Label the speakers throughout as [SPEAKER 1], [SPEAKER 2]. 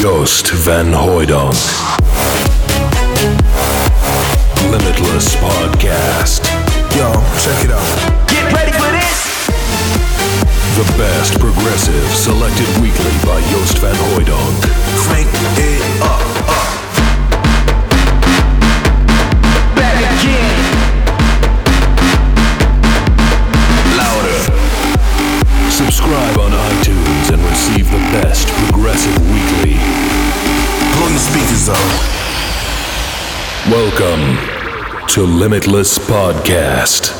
[SPEAKER 1] Joost van Hooydonk. Limitless Podcast.
[SPEAKER 2] Yo, check it out.
[SPEAKER 3] Get ready for this.
[SPEAKER 1] The best progressive selected weekly by Joost van Hooydonk.
[SPEAKER 2] Crank it
[SPEAKER 1] Welcome to Limitless Podcast.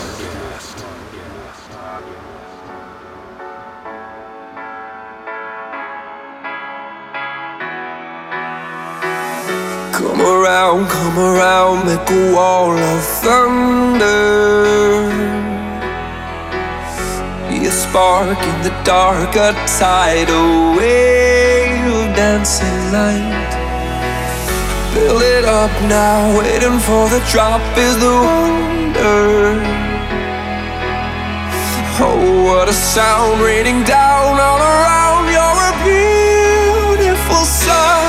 [SPEAKER 4] Come around, come around, make a wall of thunder. Be a spark in the dark, a tidal wave dancing light. Build it up now, waiting for the drop is the wonder. Oh, what a sound raining down all around. You're a beautiful sight.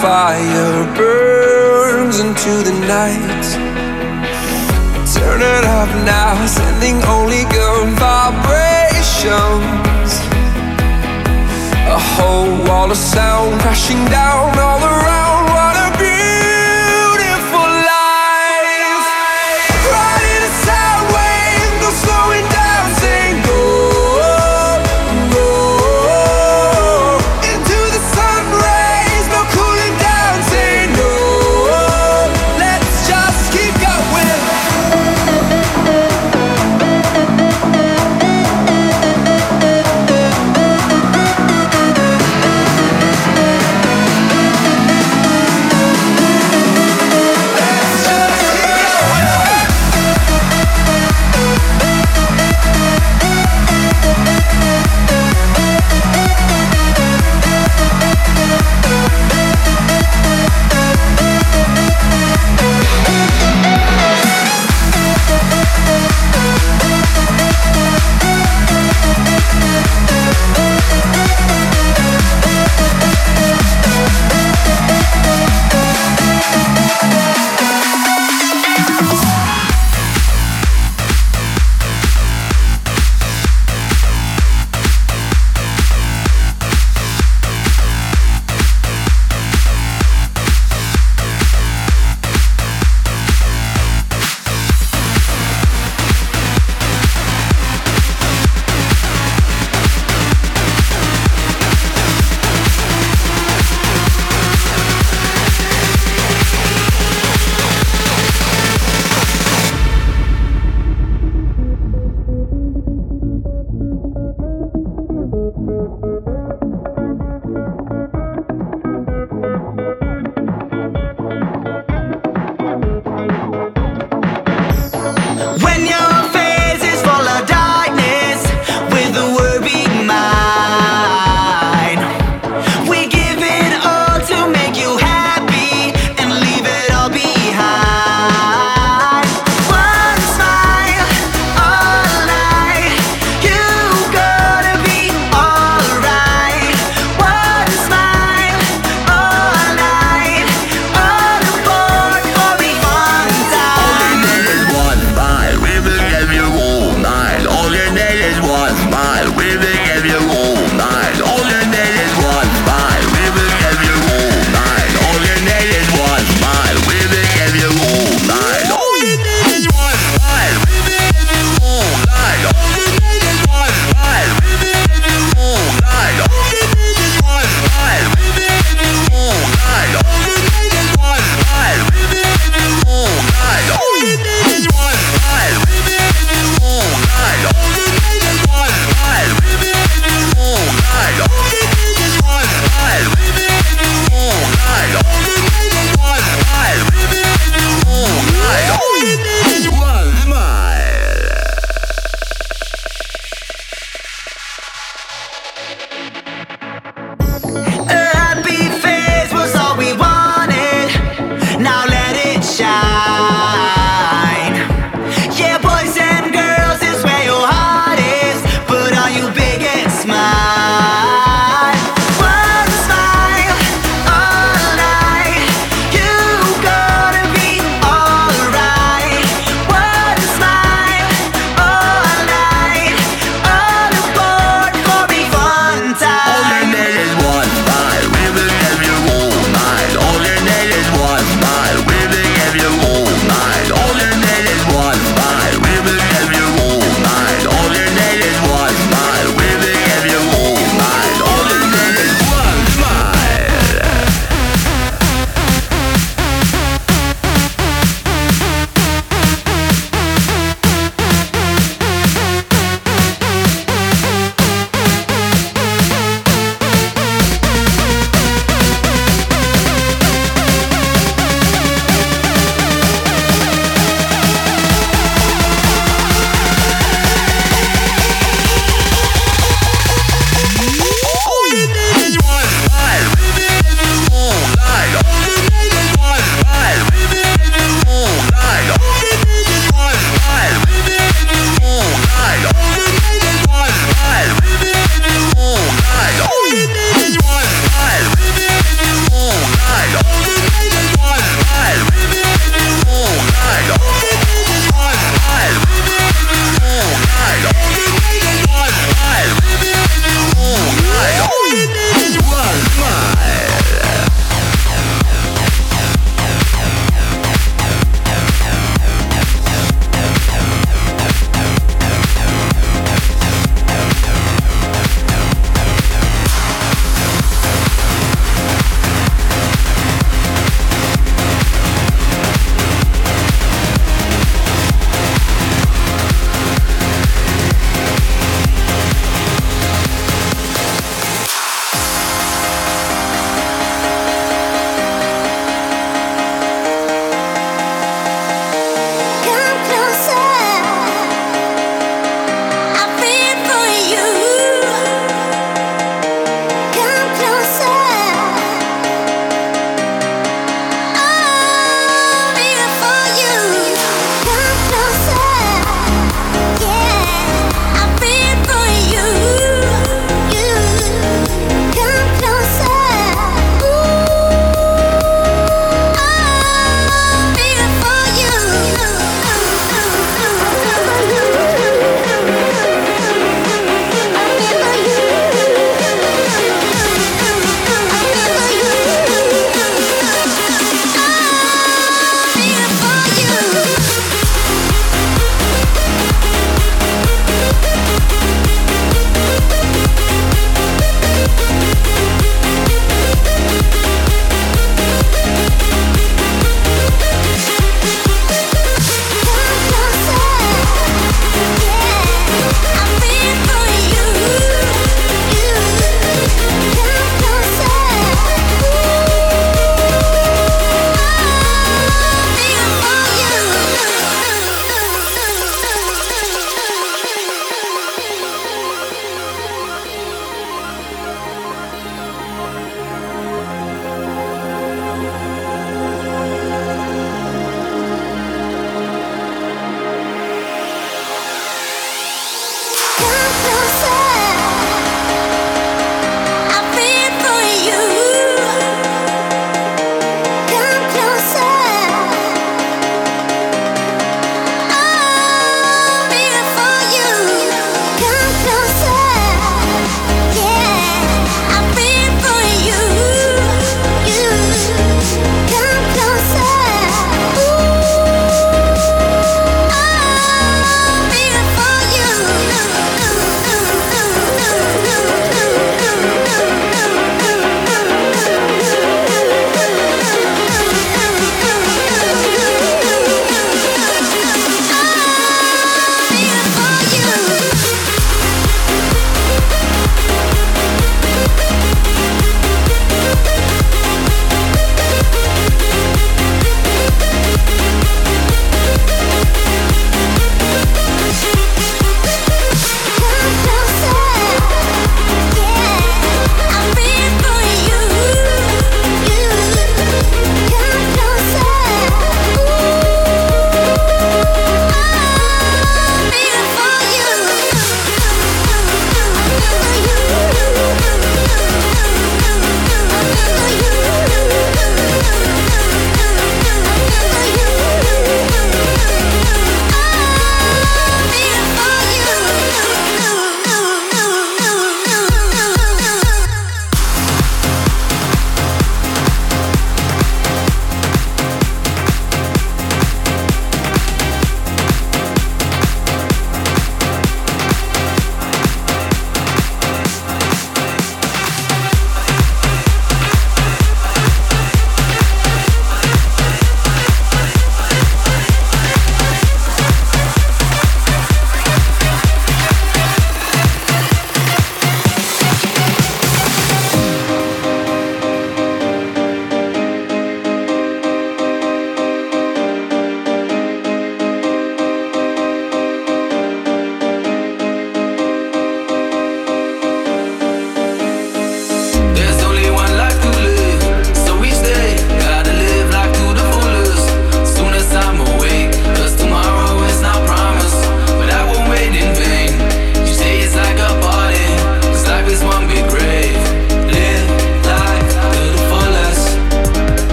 [SPEAKER 4] Fire burns into the night. Turn it up now, sending only good vibrations. A whole wall of sound crashing down all around.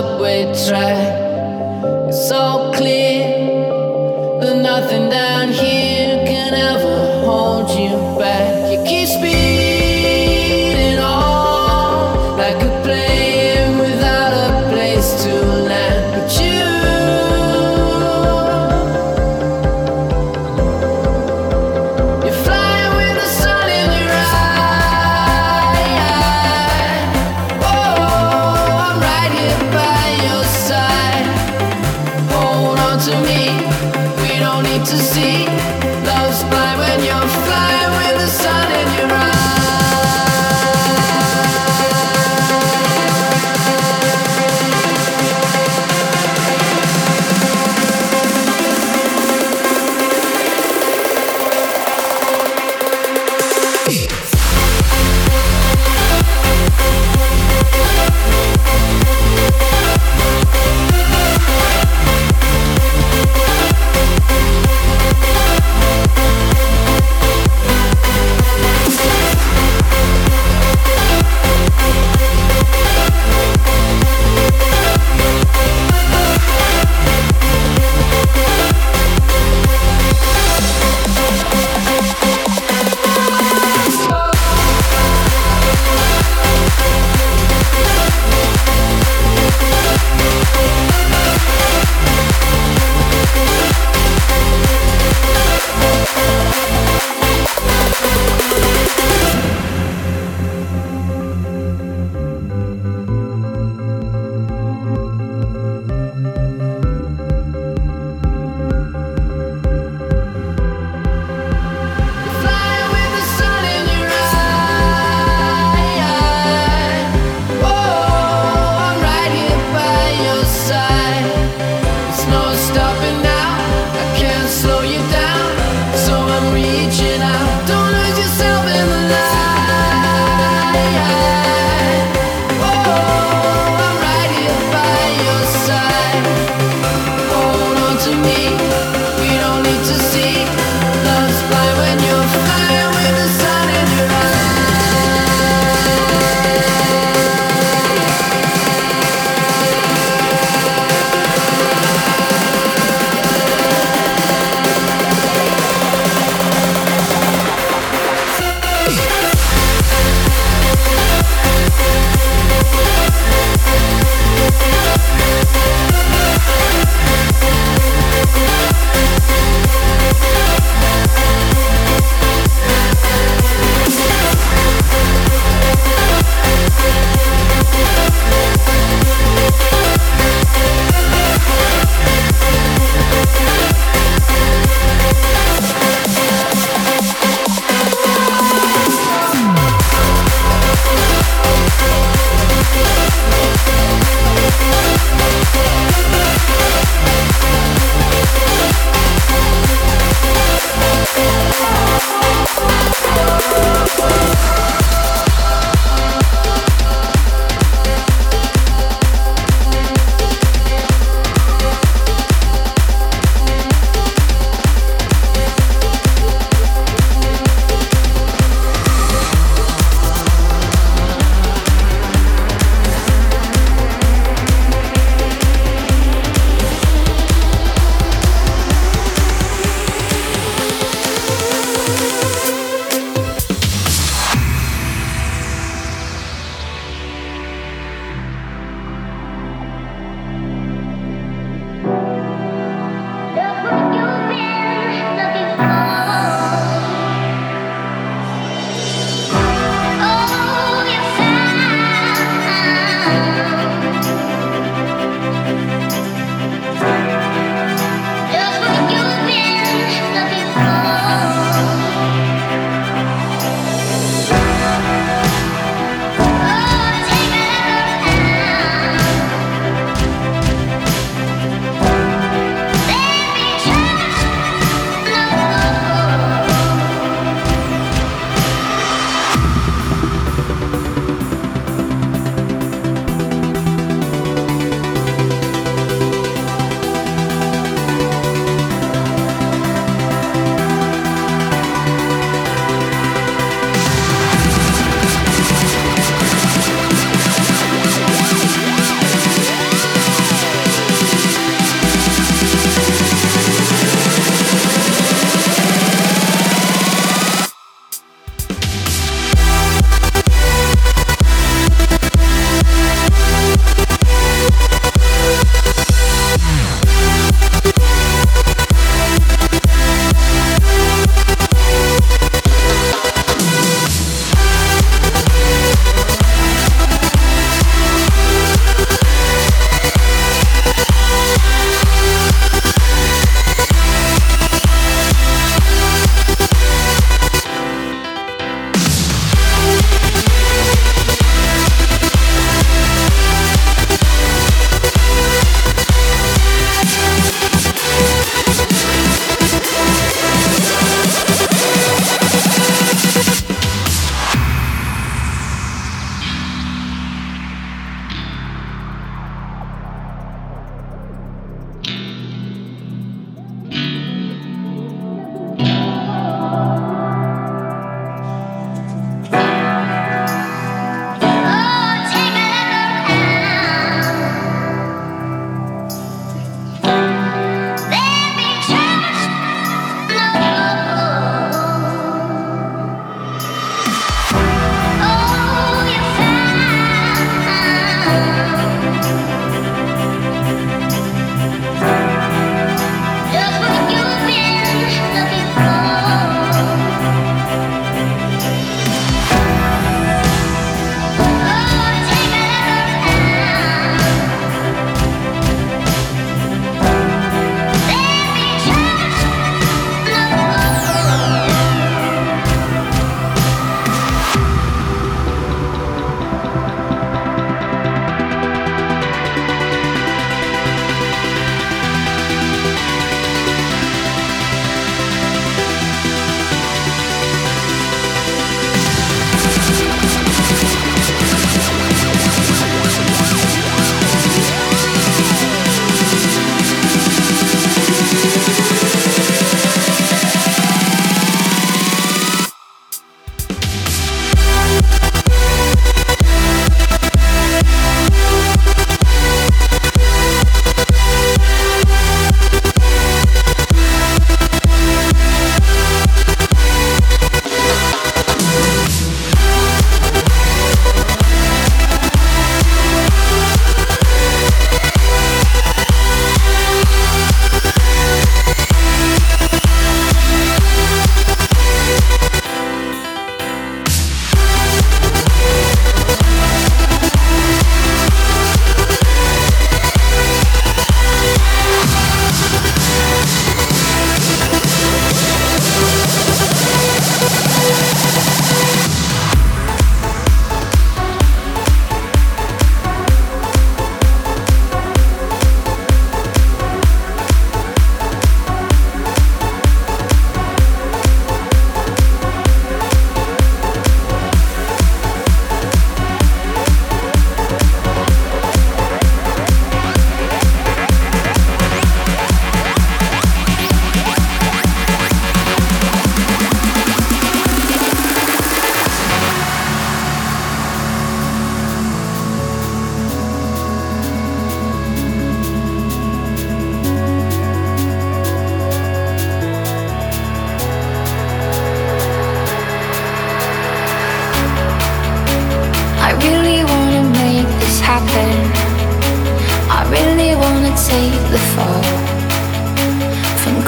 [SPEAKER 5] subway track.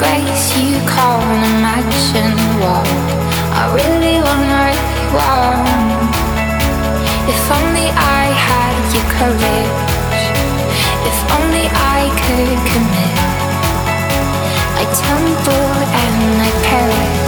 [SPEAKER 5] place you
[SPEAKER 6] call an imagined world. I really wanna, really want. If only I had your courage. If only I could commit. I tumble and I perish.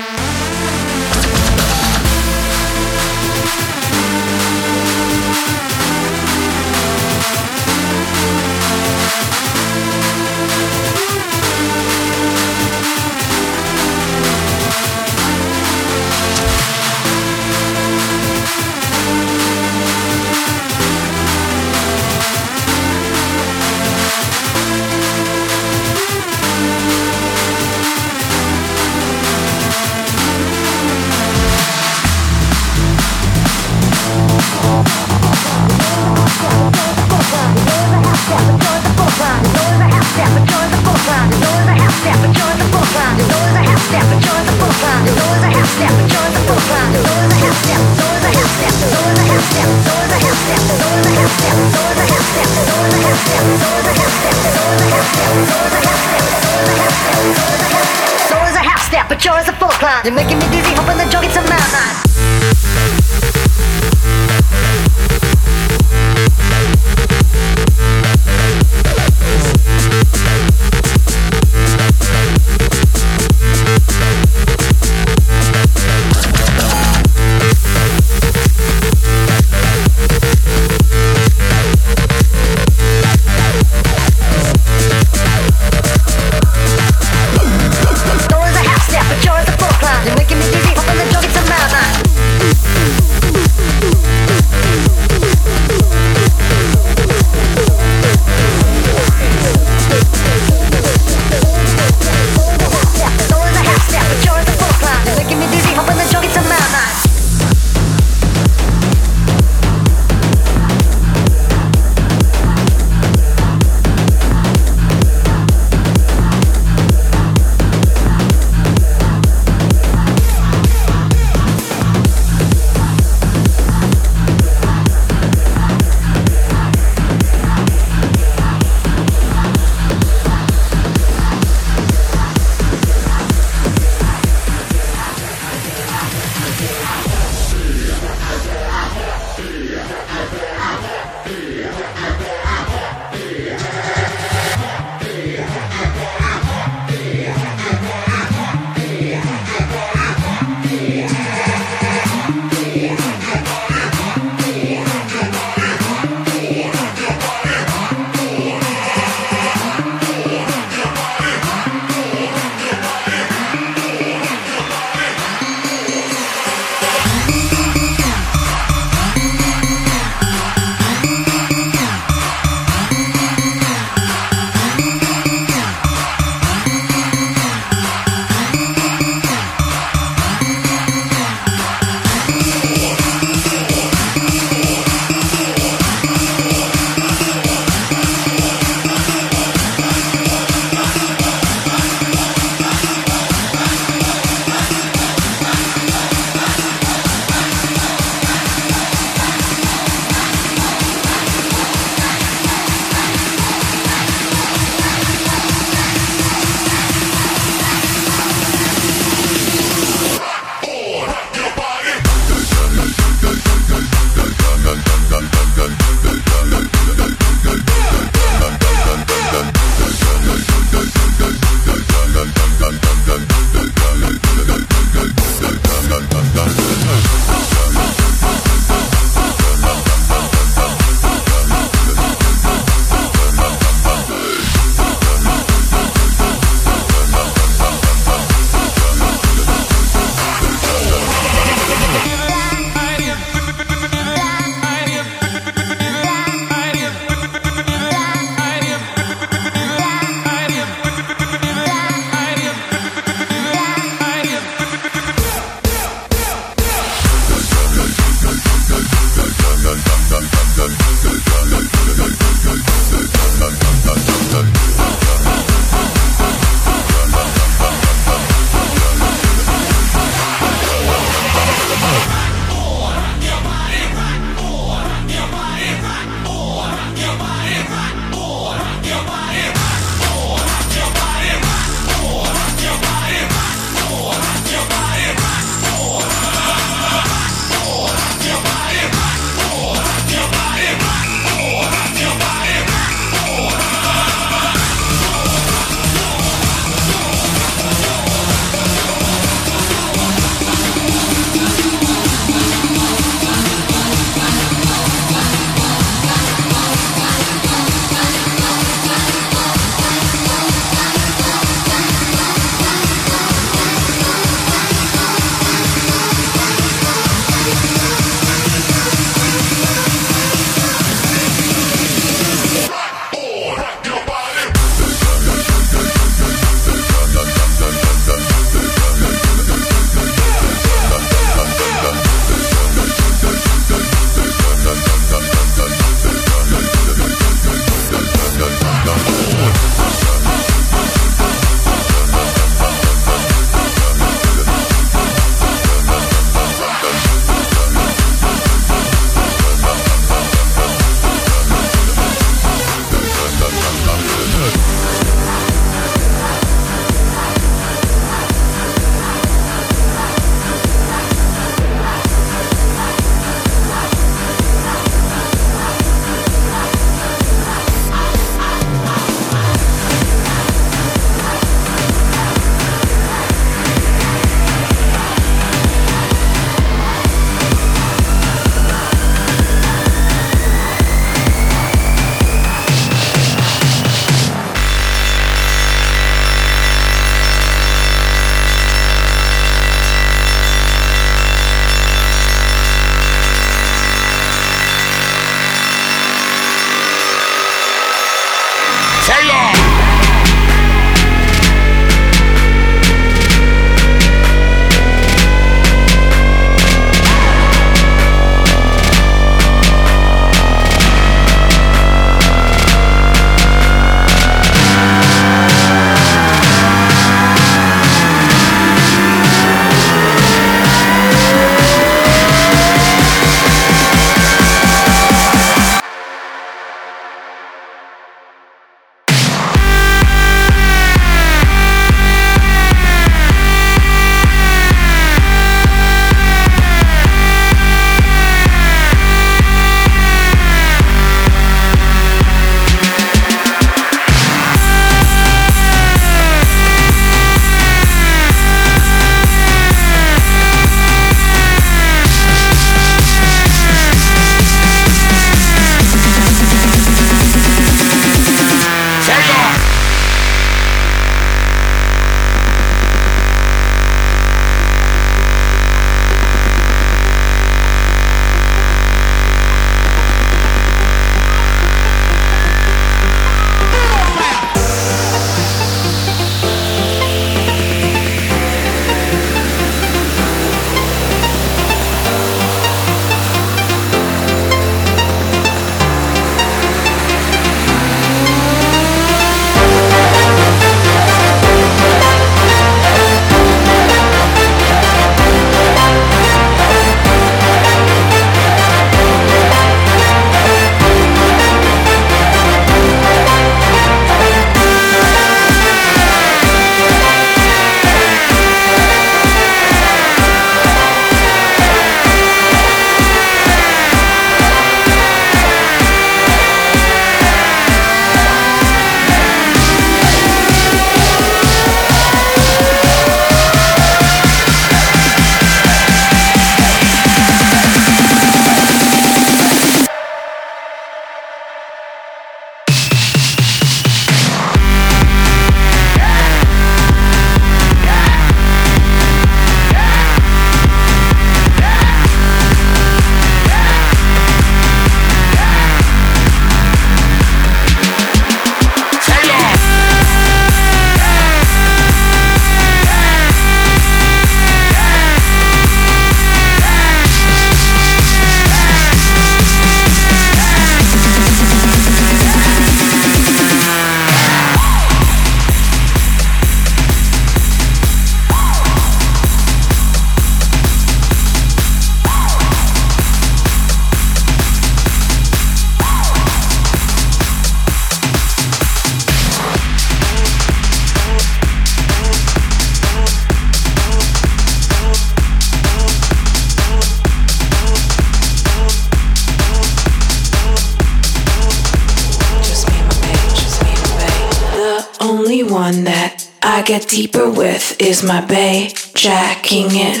[SPEAKER 7] Get deeper with is my bay, jacking it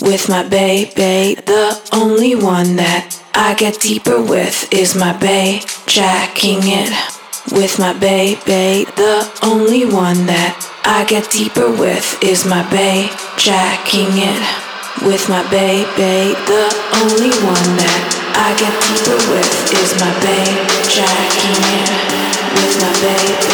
[SPEAKER 7] with my bay, bay. The only one that I get deeper with is my bay, jacking it with my bay, bay. The only one that I get deeper with is my bay, jacking it with my bay, bay. The only one that I get deeper with is my bay, jacking it with my bay, bay.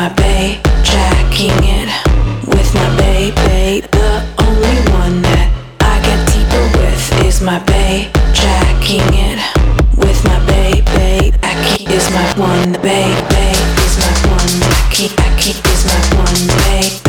[SPEAKER 7] My bay, jacking it with my bay, bay. The only one that I get deeper with is my bay, jacking it with my bay, bay. Aki is my one, bay, bay is my one. Aki, Aki is my one, bay,